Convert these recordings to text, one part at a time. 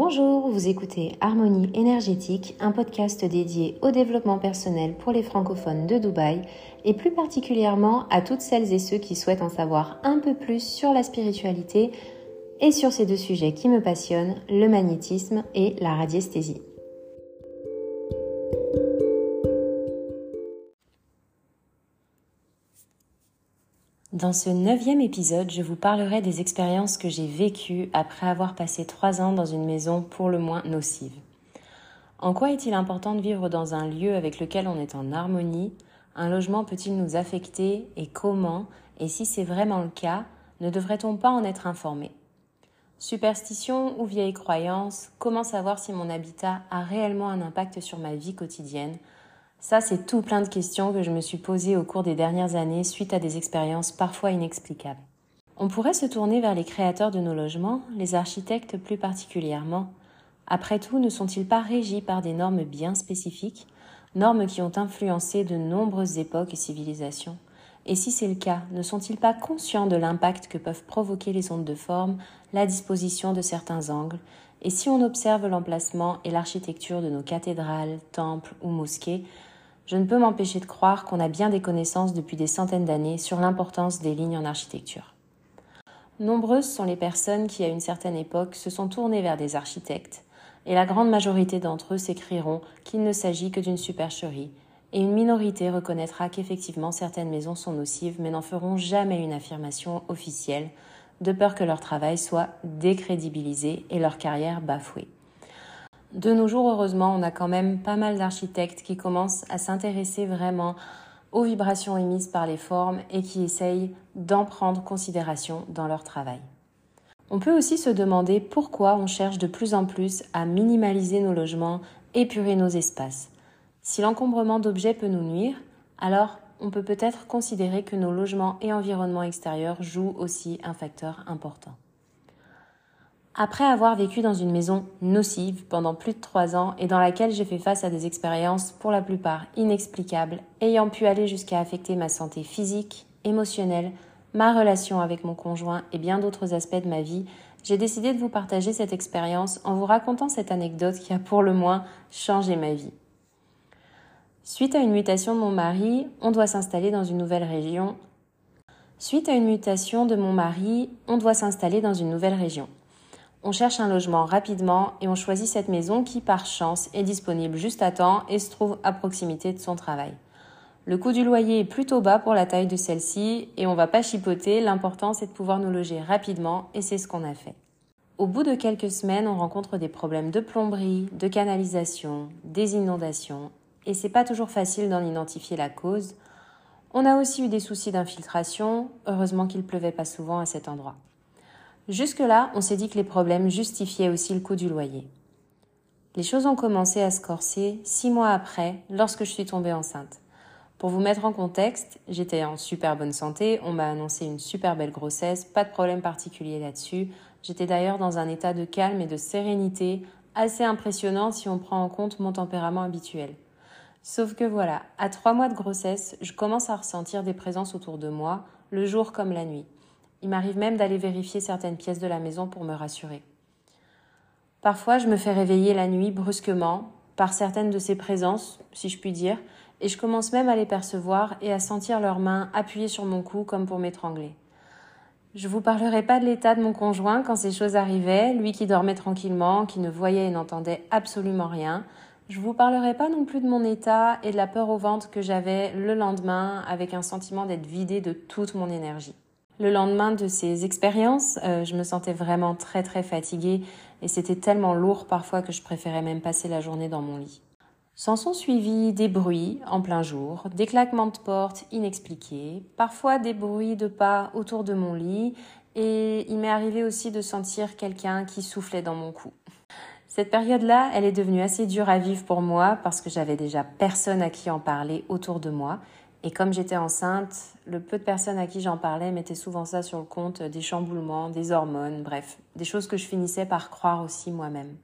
Bonjour, vous écoutez Harmonie énergétique, un podcast dédié au développement personnel pour les francophones de Dubaï et plus particulièrement à toutes celles et ceux qui souhaitent en savoir un peu plus sur la spiritualité et sur ces deux sujets qui me passionnent, le magnétisme et la radiesthésie. Dans ce neuvième épisode, je vous parlerai des expériences que j'ai vécues après avoir passé trois ans dans une maison pour le moins nocive. En quoi est-il important de vivre dans un lieu avec lequel on est en harmonie? Un logement peut-il nous affecter? Et comment? Et si c'est vraiment le cas, ne devrait-on pas en être informé? Superstition ou vieille croyance? Comment savoir si mon habitat a réellement un impact sur ma vie quotidienne? Ça, c'est tout plein de questions que je me suis posées au cours des dernières années suite à des expériences parfois inexplicables. On pourrait se tourner vers les créateurs de nos logements, les architectes plus particulièrement. Après tout, ne sont-ils pas régis par des normes bien spécifiques, normes qui ont influencé de nombreuses époques et civilisations? Et si c'est le cas, ne sont-ils pas conscients de l'impact que peuvent provoquer les ondes de forme, la disposition de certains angles? Et si on observe l'emplacement et l'architecture de nos cathédrales, temples ou mosquées, je ne peux m'empêcher de croire qu'on a bien des connaissances depuis des centaines d'années sur l'importance des lignes en architecture. Nombreuses sont les personnes qui, à une certaine époque, se sont tournées vers des architectes, et la grande majorité d'entre eux s'écrieront qu'il ne s'agit que d'une supercherie, et une minorité reconnaîtra qu'effectivement certaines maisons sont nocives, mais n'en feront jamais une affirmation officielle, de peur que leur travail soit décrédibilisé et leur carrière bafouée. De nos jours, heureusement, on a quand même pas mal d'architectes qui commencent à s'intéresser vraiment aux vibrations émises par les formes et qui essayent d'en prendre considération dans leur travail. On peut aussi se demander pourquoi on cherche de plus en plus à minimaliser nos logements, épurer nos espaces. Si l'encombrement d'objets peut nous nuire, alors on peut peut-être considérer que nos logements et environnements extérieurs jouent aussi un facteur important. Après avoir vécu dans une maison nocive pendant plus de trois ans et dans laquelle j'ai fait face à des expériences pour la plupart inexplicables, ayant pu aller jusqu'à affecter ma santé physique, émotionnelle, ma relation avec mon conjoint et bien d'autres aspects de ma vie, j'ai décidé de vous partager cette expérience en vous racontant cette anecdote qui a pour le moins changé ma vie. Suite à une mutation de mon mari, on doit s'installer dans une nouvelle région. Suite à une mutation de mon mari, on doit s'installer dans une nouvelle région. On cherche un logement rapidement et on choisit cette maison qui, par chance, est disponible juste à temps et se trouve à proximité de son travail. Le coût du loyer est plutôt bas pour la taille de celle-ci et on va pas chipoter, l'important c'est de pouvoir nous loger rapidement et c'est ce qu'on a fait. Au bout de quelques semaines, on rencontre des problèmes de plomberie, de canalisation, des inondations et c'est pas toujours facile d'en identifier la cause. On a aussi eu des soucis d'infiltration, heureusement qu'il pleuvait pas souvent à cet endroit. Jusque-là, on s'est dit que les problèmes justifiaient aussi le coût du loyer. Les choses ont commencé à se corser six mois après, lorsque je suis tombée enceinte. Pour vous mettre en contexte, j'étais en super bonne santé, on m'a annoncé une super belle grossesse, pas de problème particulier là-dessus. J'étais d'ailleurs dans un état de calme et de sérénité assez impressionnant si on prend en compte mon tempérament habituel. Sauf que voilà, à trois mois de grossesse, je commence à ressentir des présences autour de moi, le jour comme la nuit. Il m'arrive même d'aller vérifier certaines pièces de la maison pour me rassurer. Parfois, je me fais réveiller la nuit brusquement par certaines de ces présences, si je puis dire, et je commence même à les percevoir et à sentir leurs mains appuyées sur mon cou comme pour m'étrangler. Je vous parlerai pas de l'état de mon conjoint quand ces choses arrivaient, lui qui dormait tranquillement, qui ne voyait et n'entendait absolument rien. Je vous parlerai pas non plus de mon état et de la peur au ventre que j'avais le lendemain avec un sentiment d'être vidé de toute mon énergie. Le lendemain de ces expériences, euh, je me sentais vraiment très très fatiguée et c'était tellement lourd parfois que je préférais même passer la journée dans mon lit. S'en sont suivis des bruits en plein jour, des claquements de portes inexpliqués, parfois des bruits de pas autour de mon lit et il m'est arrivé aussi de sentir quelqu'un qui soufflait dans mon cou. Cette période-là, elle est devenue assez dure à vivre pour moi parce que j'avais déjà personne à qui en parler autour de moi et comme j'étais enceinte, le peu de personnes à qui j'en parlais mettaient souvent ça sur le compte des chamboulements, des hormones, bref, des choses que je finissais par croire aussi moi-même.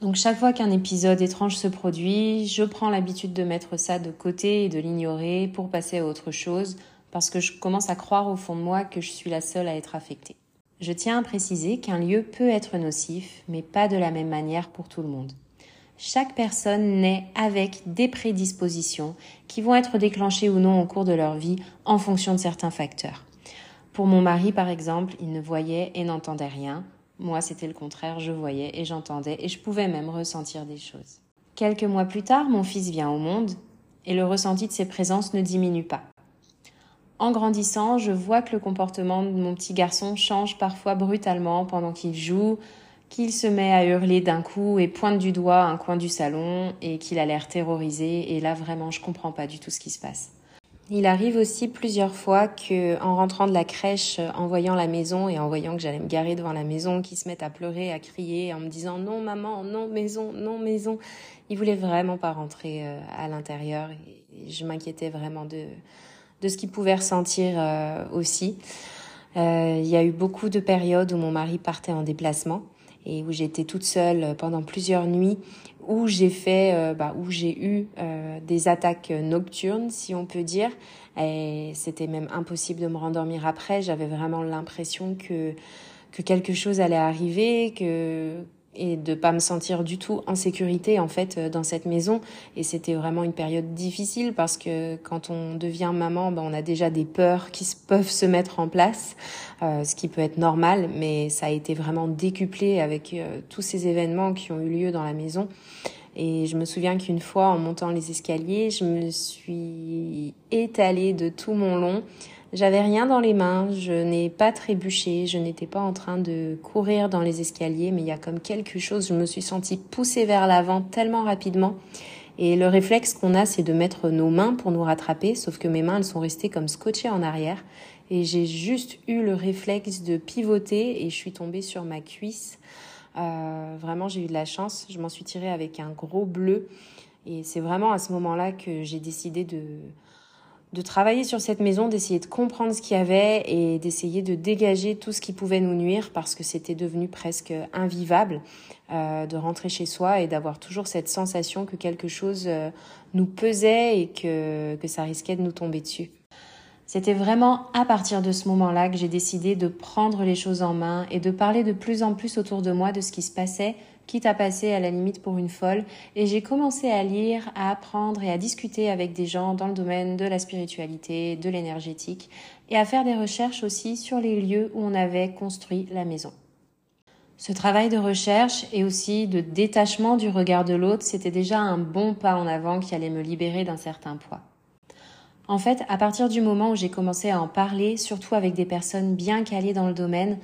Donc chaque fois qu'un épisode étrange se produit, je prends l'habitude de mettre ça de côté et de l'ignorer pour passer à autre chose, parce que je commence à croire au fond de moi que je suis la seule à être affectée. Je tiens à préciser qu'un lieu peut être nocif, mais pas de la même manière pour tout le monde. Chaque personne naît avec des prédispositions qui vont être déclenchées ou non au cours de leur vie en fonction de certains facteurs. Pour mon mari, par exemple, il ne voyait et n'entendait rien. Moi, c'était le contraire, je voyais et j'entendais et je pouvais même ressentir des choses. Quelques mois plus tard, mon fils vient au monde et le ressenti de ses présences ne diminue pas. En grandissant, je vois que le comportement de mon petit garçon change parfois brutalement pendant qu'il joue, qu'il se met à hurler d'un coup et pointe du doigt un coin du salon et qu'il a l'air terrorisé et là vraiment je comprends pas du tout ce qui se passe. Il arrive aussi plusieurs fois que, en rentrant de la crèche, en voyant la maison et en voyant que j'allais me garer devant la maison, qu'il se mette à pleurer, à crier, en me disant non maman, non maison, non maison. Il voulait vraiment pas rentrer euh, à l'intérieur et je m'inquiétais vraiment de de ce qu'il pouvait ressentir euh, aussi. Euh, il y a eu beaucoup de périodes où mon mari partait en déplacement et où j'étais toute seule pendant plusieurs nuits, où j'ai fait, euh, bah, où j'ai eu euh, des attaques nocturnes, si on peut dire. Et c'était même impossible de me rendormir après. J'avais vraiment l'impression que que quelque chose allait arriver, que et de pas me sentir du tout en sécurité en fait dans cette maison. Et c'était vraiment une période difficile parce que quand on devient maman ben, on a déjà des peurs qui peuvent se mettre en place euh, ce qui peut être normal. Mais ça a été vraiment décuplé avec euh, tous ces événements qui ont eu lieu dans la maison. Et je me souviens qu'une fois en montant les escaliers je me suis étalée de tout mon long j'avais rien dans les mains, je n'ai pas trébuché, je n'étais pas en train de courir dans les escaliers, mais il y a comme quelque chose, je me suis sentie poussée vers l'avant tellement rapidement. Et le réflexe qu'on a, c'est de mettre nos mains pour nous rattraper, sauf que mes mains, elles sont restées comme scotchées en arrière. Et j'ai juste eu le réflexe de pivoter et je suis tombée sur ma cuisse. Euh, vraiment, j'ai eu de la chance. Je m'en suis tirée avec un gros bleu. Et c'est vraiment à ce moment-là que j'ai décidé de, de travailler sur cette maison, d'essayer de comprendre ce qu'il y avait et d'essayer de dégager tout ce qui pouvait nous nuire parce que c'était devenu presque invivable euh, de rentrer chez soi et d'avoir toujours cette sensation que quelque chose euh, nous pesait et que, que ça risquait de nous tomber dessus. C'était vraiment à partir de ce moment-là que j'ai décidé de prendre les choses en main et de parler de plus en plus autour de moi de ce qui se passait quitte à passer à la limite pour une folle, et j'ai commencé à lire, à apprendre et à discuter avec des gens dans le domaine de la spiritualité, de l'énergétique, et à faire des recherches aussi sur les lieux où on avait construit la maison. Ce travail de recherche et aussi de détachement du regard de l'autre, c'était déjà un bon pas en avant qui allait me libérer d'un certain poids. En fait, à partir du moment où j'ai commencé à en parler, surtout avec des personnes bien calées dans le domaine,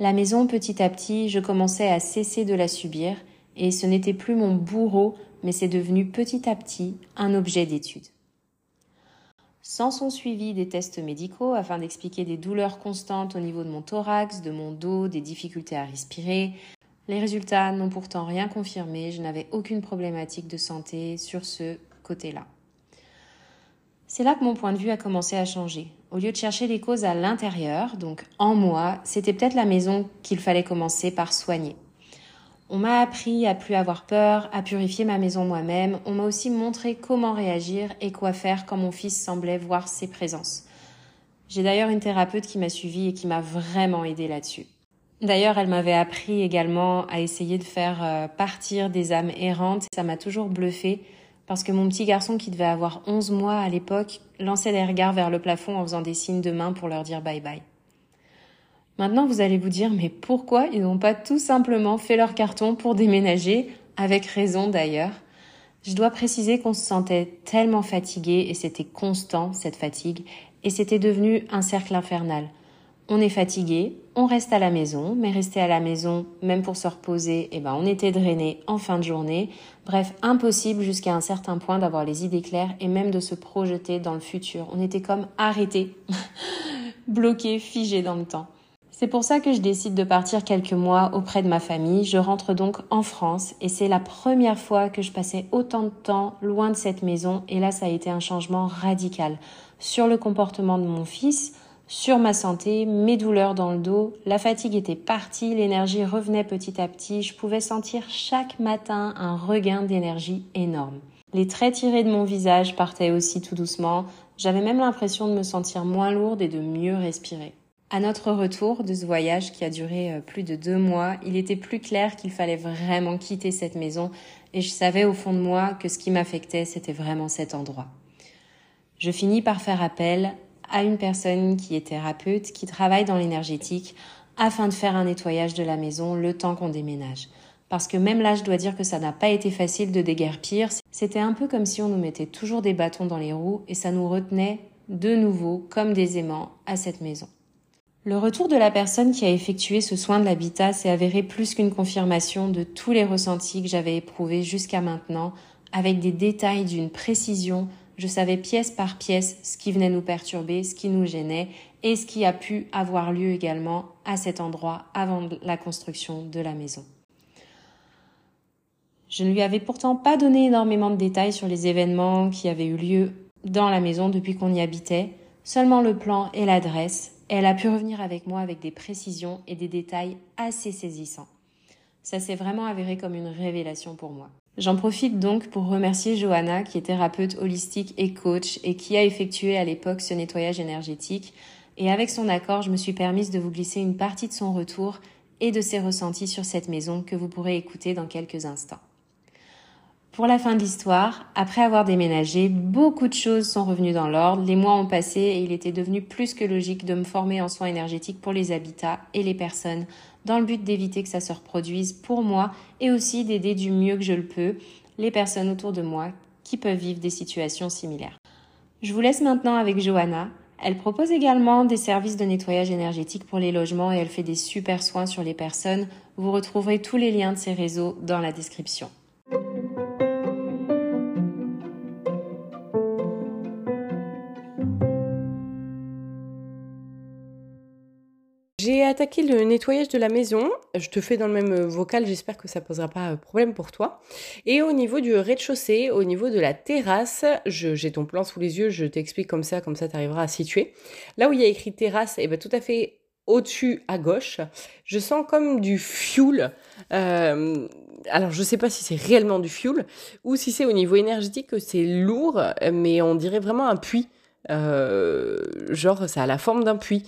la maison, petit à petit, je commençais à cesser de la subir, et ce n'était plus mon bourreau, mais c'est devenu petit à petit un objet d'étude. Sans son suivi des tests médicaux afin d'expliquer des douleurs constantes au niveau de mon thorax, de mon dos, des difficultés à respirer, les résultats n'ont pourtant rien confirmé, je n'avais aucune problématique de santé sur ce côté-là. C'est là que mon point de vue a commencé à changer. Au lieu de chercher les causes à l'intérieur, donc en moi, c'était peut-être la maison qu'il fallait commencer par soigner. On m'a appris à plus avoir peur, à purifier ma maison moi-même. On m'a aussi montré comment réagir et quoi faire quand mon fils semblait voir ses présences. J'ai d'ailleurs une thérapeute qui m'a suivie et qui m'a vraiment aidée là-dessus. D'ailleurs, elle m'avait appris également à essayer de faire euh, partir des âmes errantes. Ça m'a toujours bluffé parce que mon petit garçon qui devait avoir 11 mois à l'époque lançait des regards vers le plafond en faisant des signes de main pour leur dire bye bye. Maintenant, vous allez vous dire, mais pourquoi ils n'ont pas tout simplement fait leur carton pour déménager, avec raison d'ailleurs? Je dois préciser qu'on se sentait tellement fatigué et c'était constant cette fatigue et c'était devenu un cercle infernal on est fatigué, on reste à la maison, mais rester à la maison, même pour se reposer, eh ben, on était drainé en fin de journée. Bref, impossible jusqu'à un certain point d'avoir les idées claires et même de se projeter dans le futur. On était comme arrêté, bloqué, figé dans le temps. C'est pour ça que je décide de partir quelques mois auprès de ma famille. Je rentre donc en France et c'est la première fois que je passais autant de temps loin de cette maison et là ça a été un changement radical sur le comportement de mon fils, sur ma santé, mes douleurs dans le dos, la fatigue était partie, l'énergie revenait petit à petit, je pouvais sentir chaque matin un regain d'énergie énorme. Les traits tirés de mon visage partaient aussi tout doucement, j'avais même l'impression de me sentir moins lourde et de mieux respirer. À notre retour de ce voyage qui a duré euh, plus de deux mois, il était plus clair qu'il fallait vraiment quitter cette maison et je savais au fond de moi que ce qui m'affectait, c'était vraiment cet endroit. Je finis par faire appel à une personne qui est thérapeute, qui travaille dans l'énergétique, afin de faire un nettoyage de la maison le temps qu'on déménage. Parce que même là, je dois dire que ça n'a pas été facile de déguerpir. C'était un peu comme si on nous mettait toujours des bâtons dans les roues et ça nous retenait de nouveau comme des aimants à cette maison. Le retour de la personne qui a effectué ce soin de l'habitat s'est avéré plus qu'une confirmation de tous les ressentis que j'avais éprouvés jusqu'à maintenant, avec des détails d'une précision. Je savais pièce par pièce ce qui venait nous perturber, ce qui nous gênait et ce qui a pu avoir lieu également à cet endroit avant la construction de la maison. Je ne lui avais pourtant pas donné énormément de détails sur les événements qui avaient eu lieu dans la maison depuis qu'on y habitait, seulement le plan et l'adresse, elle a pu revenir avec moi avec des précisions et des détails assez saisissants. Ça s'est vraiment avéré comme une révélation pour moi. J'en profite donc pour remercier Johanna, qui est thérapeute holistique et coach, et qui a effectué à l'époque ce nettoyage énergétique. Et avec son accord, je me suis permise de vous glisser une partie de son retour et de ses ressentis sur cette maison que vous pourrez écouter dans quelques instants. Pour la fin de l'histoire, après avoir déménagé, beaucoup de choses sont revenues dans l'ordre, les mois ont passé et il était devenu plus que logique de me former en soins énergétiques pour les habitats et les personnes, dans le but d'éviter que ça se reproduise pour moi et aussi d'aider du mieux que je le peux les personnes autour de moi qui peuvent vivre des situations similaires. Je vous laisse maintenant avec Johanna. Elle propose également des services de nettoyage énergétique pour les logements et elle fait des super soins sur les personnes. Vous retrouverez tous les liens de ses réseaux dans la description. J'ai attaqué le nettoyage de la maison. Je te fais dans le même euh, vocal, j'espère que ça posera pas euh, problème pour toi. Et au niveau du rez-de-chaussée, au niveau de la terrasse, j'ai ton plan sous les yeux, je t'explique comme ça, comme ça tu arriveras à situer. Là où il y a écrit terrasse, et eh ben tout à fait au-dessus à gauche, je sens comme du fuel. Euh, alors je sais pas si c'est réellement du fuel ou si c'est au niveau énergétique que c'est lourd, mais on dirait vraiment un puits. genre ça a la forme d'un puits.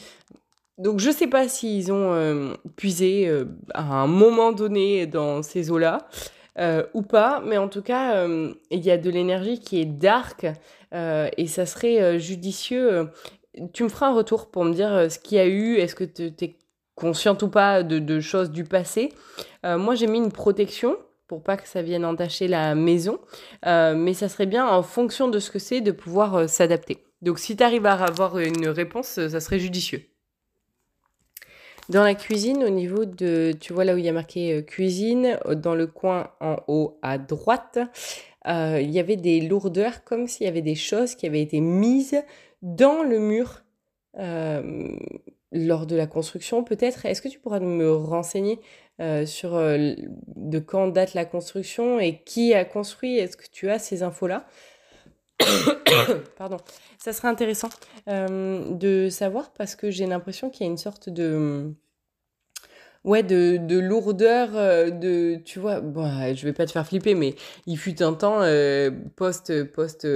Donc je sais pas s'ils ont euh, puisé euh, à un moment donné dans ces eaux-là euh, ou pas, mais en tout cas, il y a de l'énergie qui est dark et ça serait judicieux. tu me feras un retour pour me dire ce qu'il y a eu, est-ce que tu es consciente ou pas de, de choses du passé. moi j'ai mis une protection pour pas que ça vienne entacher la maison, mais ça serait bien en fonction de ce que c'est de pouvoir s'adapter. Donc si tu arrives à avoir une réponse, ça serait judicieux. Dans la cuisine, au niveau de, tu vois là où il y a marqué euh, cuisine, euh, dans le coin en haut à droite, euh, il y avait des lourdeurs comme s'il y avait des choses qui avaient été mises dans le mur lors de la construction peut-être. Est-ce que tu pourras me renseigner sur de quand date la construction et qui a construit? Est-ce que tu as ces infos-là? Pardon. Ça serait intéressant de savoir parce que j'ai l'impression qu'il y a une sorte de ouais de, de lourdeur de tu vois bon je vais pas te faire flipper mais il fut un temps post post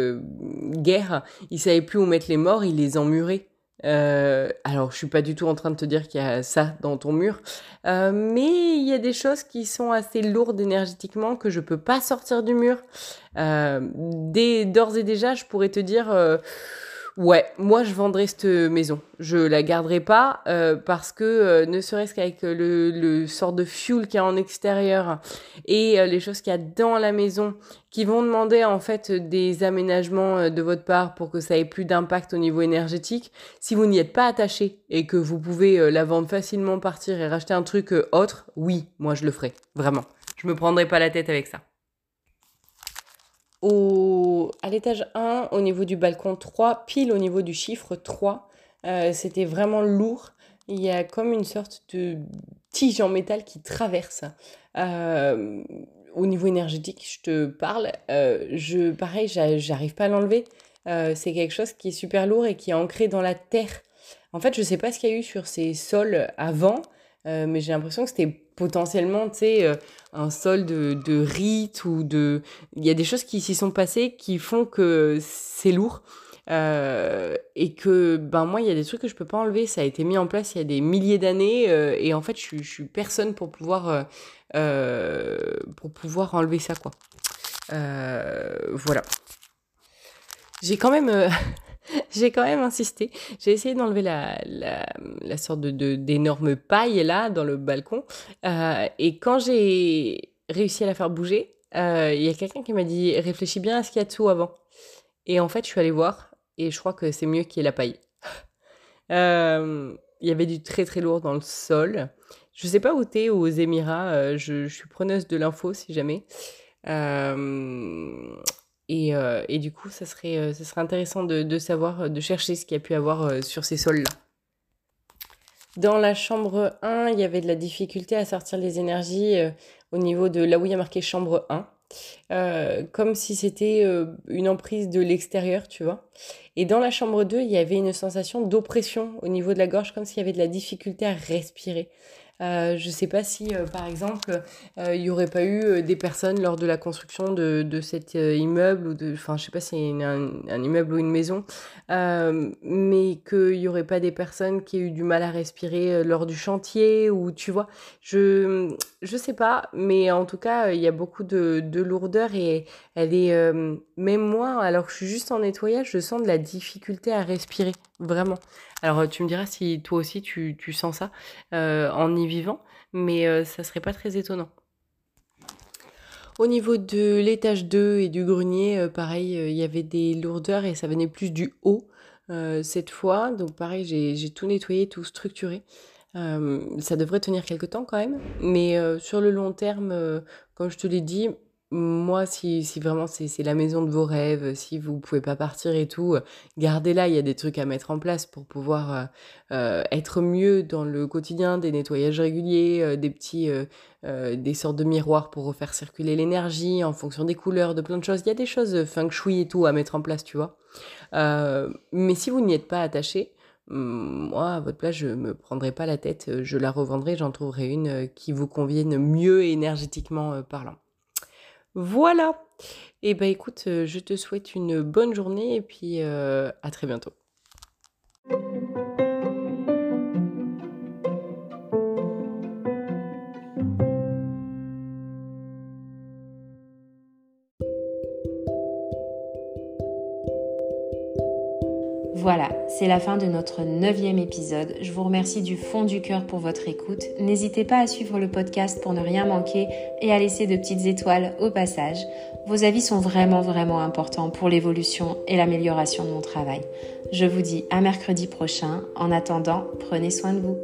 guerre il savait plus où mettre les morts il les emmurait euh, alors, je suis pas du tout en train de te dire qu'il y a ça dans ton mur, euh, mais il y a des choses qui sont assez lourdes énergétiquement que je peux pas sortir du mur. Euh, d'ores et déjà, je pourrais te dire Ouais, moi je vendrais cette maison. Je la garderai pas euh, parce que euh, ne serait-ce qu'avec le, le sort de fuel qu'il y a en extérieur et euh, les choses qu'il y a dans la maison qui vont demander en fait des aménagements de votre part pour que ça ait plus d'impact au niveau énergétique. Si vous n'y êtes pas attaché et que vous pouvez la vendre facilement, partir et racheter un truc autre, oui, moi je le ferai, vraiment. Je me prendrai pas la tête avec ça à l'étage 1, au niveau du balcon 3, pile au niveau du chiffre 3. Euh, c'était vraiment lourd. Il y a comme une sorte de tige en métal qui traverse. Euh, au niveau énergétique, je te parle. Euh, je, pareil, j'arrive pas à l'enlever. c'est quelque chose qui est super lourd et qui est ancré dans la terre. En fait, je sais pas ce qu'il y a eu sur ces sols avant, mais j'ai l'impression que c'était potentiellement, tu sais, euh, un sol de, de rite ou de... Il y a des choses qui s'y sont passées qui font que c'est lourd. et que ben moi il y a des trucs que je peux pas enlever. Ça a été mis en place il y a des milliers d'années et en fait je, je, suis personne pour pouvoir pour pouvoir enlever ça quoi. voilà. J'ai quand même j'ai quand même insisté. J'ai essayé d'enlever la, la, la, sorte de d'énorme paille là dans le balcon. Euh, et quand j'ai réussi à la faire bouger, euh, il y a quelqu'un qui m'a dit réfléchis bien à ce qu'il y a dessous avant. Et en fait, je suis allée voir et je crois que c'est mieux qu'il y ait la paille. Euh, il y avait du très très lourd dans le sol. Je sais pas où t'es aux Émirats. Je, je, suis preneuse de l'info si jamais. Et, euh, et, du coup, ça serait, euh, intéressant de, de, savoir, de chercher ce qu'il y a pu avoir euh, sur ces sols-là. Dans la chambre 1, il y avait de la difficulté à sortir les énergies au niveau de là où il y a marqué chambre 1. comme si c'était une emprise de l'extérieur, tu vois. Et dans la chambre 2, il y avait une sensation d'oppression au niveau de la gorge, comme s'il y avait de la difficulté à respirer. Euh, je ne sais pas si, euh, par exemple, euh, il n'y aurait pas eu des personnes lors de la construction de, de cet immeuble, ou enfin, je sais pas si c'est un, un, immeuble ou une maison, mais qu'il n'y aurait pas des personnes qui aient eu du mal à respirer lors du chantier, ou tu vois, je ne sais pas, mais en tout cas, il y a beaucoup de, de lourdeur et elle est, même moi, alors que je suis juste en nettoyage, je sens de la difficulté à respirer, vraiment. Alors tu me diras si toi aussi tu, sens ça euh, en y vivant, mais euh, ça serait pas très étonnant. Au niveau de l'étage 2 et du grenier, euh, pareil, il y avait des lourdeurs et ça venait plus du haut cette fois. Donc pareil, j'ai tout nettoyé, tout structuré. ça devrait tenir quelques temps quand même, mais sur le long terme, comme je te l'ai dit, moi, si, si vraiment c'est la maison de vos rêves, si vous pouvez pas partir et tout, gardez-la. Il y a des trucs à mettre en place pour pouvoir euh, euh, être mieux dans le quotidien, des nettoyages réguliers, euh, des petits, des sortes de miroirs pour refaire circuler l'énergie en fonction des couleurs, de plein de choses. Il y a des choses feng shui et tout à mettre en place, tu vois. mais si vous n'y êtes pas attaché, moi, à votre place, je me prendrai pas la tête, je la revendrai, j'en trouverai une qui vous convienne mieux énergétiquement parlant. Voilà. Eh ben écoute, euh, je te souhaite une bonne journée et puis euh, à très bientôt. Voilà, c'est la fin de notre neuvième épisode. Je vous remercie du fond du cœur pour votre écoute. N'hésitez pas à suivre le podcast pour ne rien manquer et à laisser de petites étoiles au passage. Vos avis sont vraiment vraiment importants pour l'évolution et l'amélioration de mon travail. Je vous dis à mercredi prochain. En attendant, prenez soin de vous.